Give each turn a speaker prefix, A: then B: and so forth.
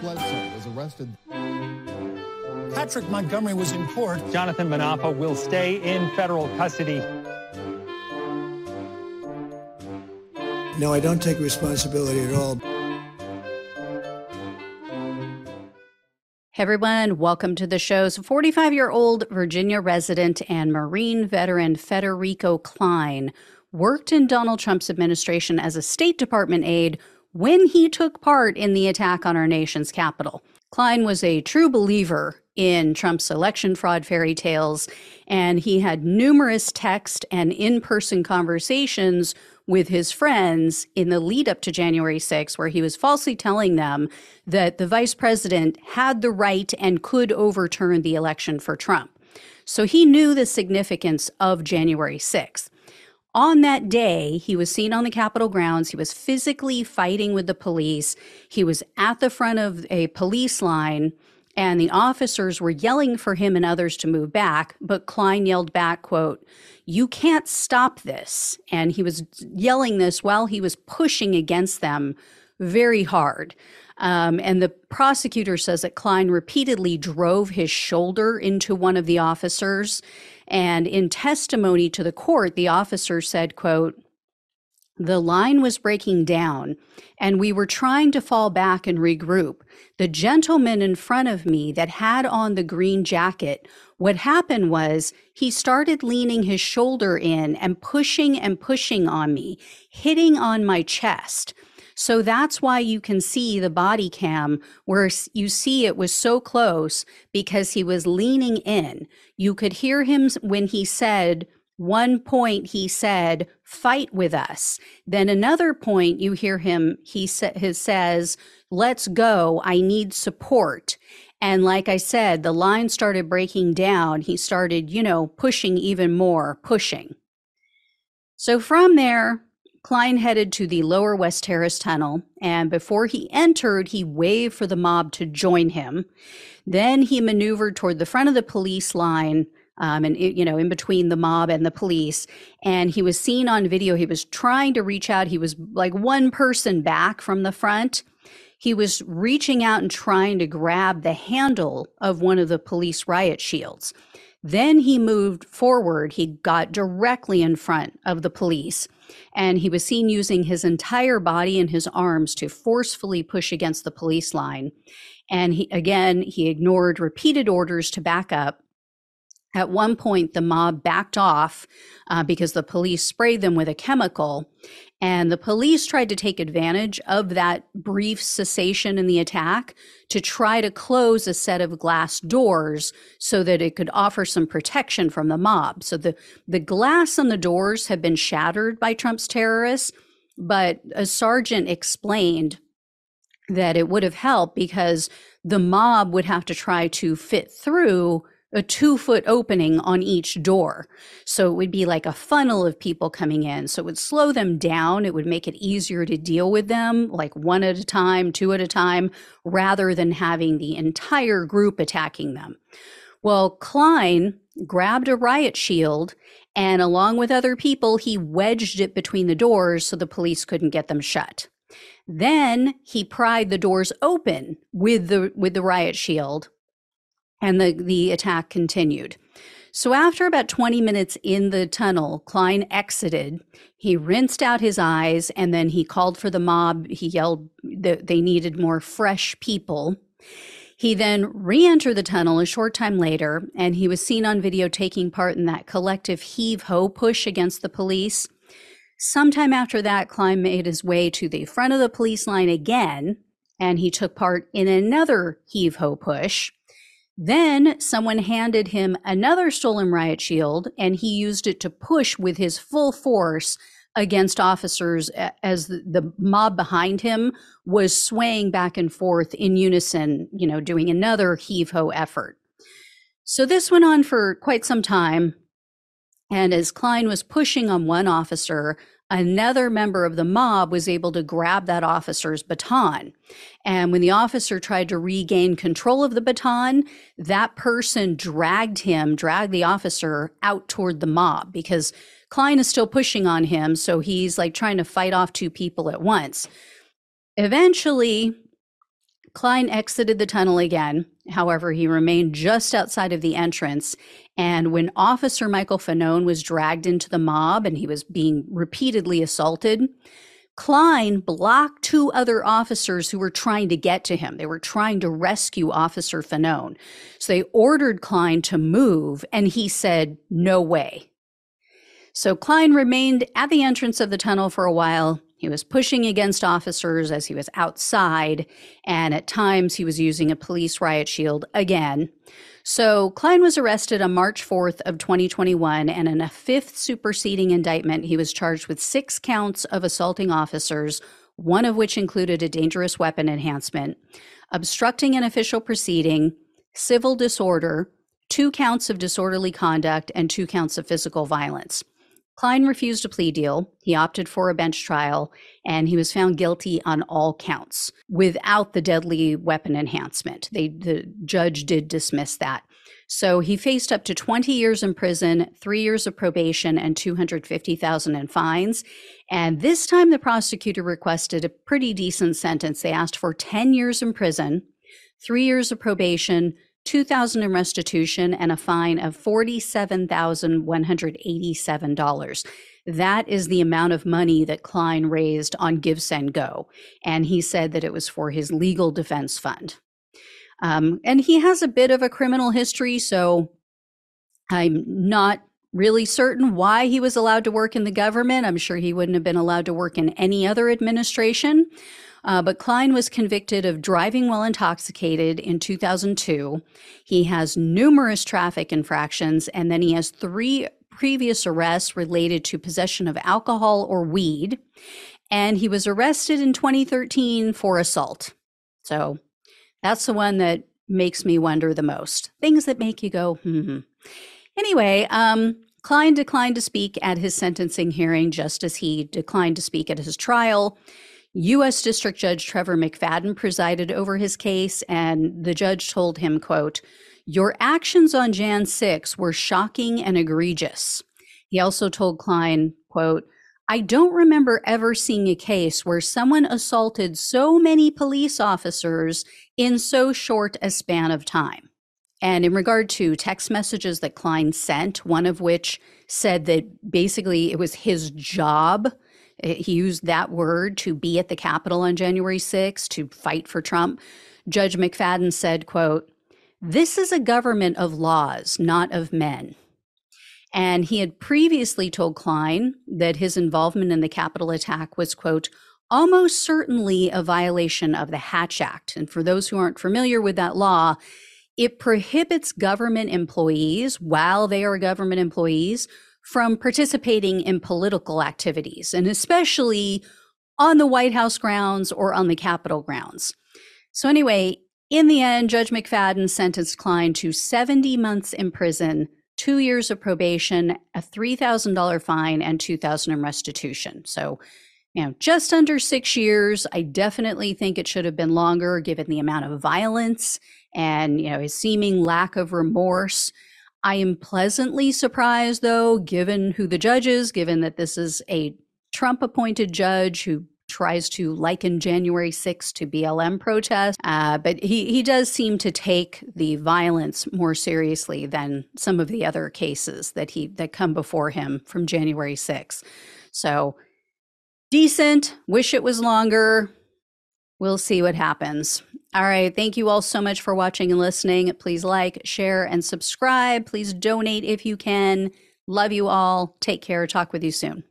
A: Bledsoe was arrested.
B: Patrick Montgomery was in court.
C: Jonathan Munafo will stay in federal custody.
D: No, I don't take responsibility at all.
E: Hey everyone, welcome to the show's 45 year old Virginia resident and Marine veteran Federico Klein worked in Donald Trump's administration as a State Department aide when he took part in the attack on our nation's Capitol. Klein was a true believer in Trump's election fraud fairy tales, and he had numerous text and in person conversations with his friends in the lead up to January 6, where he was falsely telling them that the vice president had the right and could overturn the election for Trump. So he knew the significance of January 6th. On that day, he was seen on the Capitol grounds. He was physically fighting with the police. He was at the front of a police line, and the officers were yelling for him and others to move back. But Klein yelled back, quote, You can't stop this. And he was yelling this while he was pushing against them very hard. Um, and the prosecutor says that Klein repeatedly drove his shoulder into one of the officers. And in testimony to the court, the officer said, quote, the line was breaking down, and we were trying to fall back and regroup. The gentleman in front of me that had on the green jacket, what happened was he started leaning his shoulder in and pushing and pushing on me, hitting on my chest. So that's why you can see the body cam where you see it was so close because he was leaning in. You could hear him when he said, one point he said, fight with us. Then another point you hear him, he sa- his says, let's go. I need support. And like I said, the line started breaking down. He started, you know, pushing even more, pushing. So from there, Klein headed to the lower West Terrace tunnel, and before he entered, he waved for the mob to join him. Then he maneuvered toward the front of the police line, um, and you know, in between the mob and the police. And he was seen on video. He was trying to reach out. He was like one person back from the front. He was reaching out and trying to grab the handle of one of the police riot shields. Then he moved forward. He got directly in front of the police and he was seen using his entire body and his arms to forcefully push against the police line. And he, again, he ignored repeated orders to back up. At one point, the mob backed off uh, because the police sprayed them with a chemical. And the police tried to take advantage of that brief cessation in the attack to try to close a set of glass doors so that it could offer some protection from the mob. So the, the glass on the doors have been shattered by Trump's terrorists, but a sergeant explained that it would have helped because the mob would have to try to fit through a two foot opening on each door. So it would be like a funnel of people coming in. So it would slow them down. It would make it easier to deal with them, like one at a time, two at a time, rather than having the entire group attacking them. Well, Klein grabbed a riot shield and, along with other people, he wedged it between the doors so the police couldn't get them shut. Then he pried the doors open with the with the riot shield and the, the attack continued. So after about 20 minutes in the tunnel, Klein exited. He rinsed out his eyes and then he called for the mob. He yelled that they needed more fresh people. He then re entered the tunnel a short time later and he was seen on video taking part in that collective heave ho push against the police. Sometime after that, Klein made his way to the front of the police line again and he took part in another heave ho push. Then someone handed him another stolen riot shield, and he used it to push with his full force against officers as the mob behind him was swaying back and forth in unison, you know, doing another heave ho effort. So this went on for quite some time. And as Klein was pushing on one officer, another member of the mob was able to grab that officer's baton. And when the officer tried to regain control of the baton, that person dragged him, dragged the officer out toward the mob because Klein is still pushing on him. So he's like trying to fight off two people at once. Eventually, Klein exited the tunnel again. However, he remained just outside of the entrance. And when Officer Michael Fanone was dragged into the mob and he was being repeatedly assaulted, Klein blocked two other officers who were trying to get to him. They were trying to rescue Officer Fanone. So they ordered Klein to move, and he said, No way. So Klein remained at the entrance of the tunnel for a while. He was pushing against officers as he was outside, and at times he was using a police riot shield again. So Klein was arrested on March 4th of 2021, and in a fifth superseding indictment, he was charged with six counts of assaulting officers, one of which included a dangerous weapon enhancement, obstructing an official proceeding, civil disorder, two counts of disorderly conduct, and two counts of physical violence. Klein refused a plea deal. He opted for a bench trial, and he was found guilty on all counts without the deadly weapon enhancement. They, the judge did dismiss that. So he faced up to 20 years in prison, three years of probation, and 250,000 in fines. And this time, the prosecutor requested a pretty decent sentence. They asked for 10 years in prison, three years of probation, 2000 in restitution and a fine of $47,187. That is the amount of money that Klein raised on GiveSendGo. And he said that it was for his legal defense fund. Um, and he has a bit of a criminal history, so I'm not really certain why he was allowed to work in the government. I'm sure he wouldn't have been allowed to work in any other administration. Uh, but Klein was convicted of driving while intoxicated in 2002. He has numerous traffic infractions, and then he has three previous arrests related to possession of alcohol or weed. And he was arrested in 2013 for assault. So that's the one that makes me wonder the most. Things that make you go, hmm. Anyway, um, Klein declined to speak at his sentencing hearing, just as he declined to speak at his trial. U.S. District Judge Trevor McFadden presided over his case, and the judge told him, quote, Your actions on Jan 6 were shocking and egregious. He also told Klein, quote, I don't remember ever seeing a case where someone assaulted so many police officers in so short a span of time. And in regard to text messages that Klein sent, one of which said that basically it was his job Eh, he used that word to be at the Capitol on January 6 to fight for Trump. Judge McFadden said, quote, this is a government of laws, not of men. And he had previously told Klein that his involvement in the Capitol attack was, quote, almost certainly a violation of the Hatch Act. And for those who aren't familiar with that law, it prohibits government employees, while they are government employees, from participating in political activities, and especially on the White House grounds or on the Capitol grounds. So, anyway, in the end, Judge McFadden sentenced Klein to 70 months in prison, two years of probation, a $3,000 fine, and 2000 in restitution. So, you know, just under six years. I definitely think it should have been longer given the amount of violence and, you know, his seeming lack of remorse. I am pleasantly surprised, though, given who the judge is, given that this is a Trump appointed judge who tries to liken January 6th to BLM protests. Uh, but he, he does seem to take the violence more seriously than some of the other cases that he that come before him from January 6th. So decent, wish it was longer. We'll see what happens. All right. Thank you all so much for watching and listening. Please like, share, and subscribe. Please donate if you can. Love you all. Take care. Talk with you soon.